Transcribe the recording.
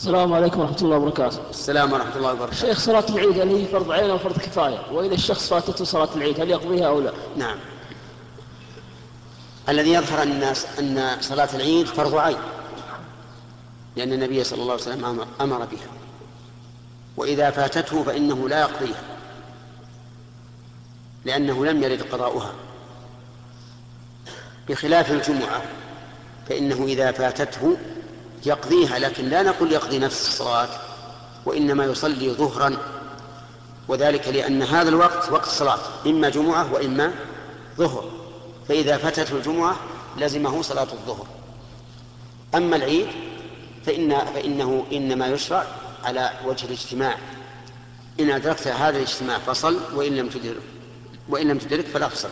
السلام عليكم ورحمة الله وبركاته. السلام ورحمة الله وبركاته. شيخ صلاة العيد هل هي فرض عين أو فرض كفاية؟ وإذا الشخص فاتته صلاة العيد هل يقضيها أو لا؟ نعم. الذي يظهر أن الناس أن صلاة العيد فرض عين. لأن النبي صلى الله عليه وسلم أمر بها. وإذا فاتته فإنه لا يقضيها. لأنه لم يرد قضاؤها. بخلاف الجمعة فإنه إذا فاتته يقضيها لكن لا نقول يقضي نفس الصلاة وإنما يصلي ظهرا وذلك لأن هذا الوقت وقت صلاة إما جمعة وإما ظهر فإذا فتته الجمعة لزمه صلاة الظهر. أما العيد فإن فإنه إنما يشرع على وجه الاجتماع. إن أدركت هذا الاجتماع فصل وإن لم تدرك وإن لم تدرك فلا تصل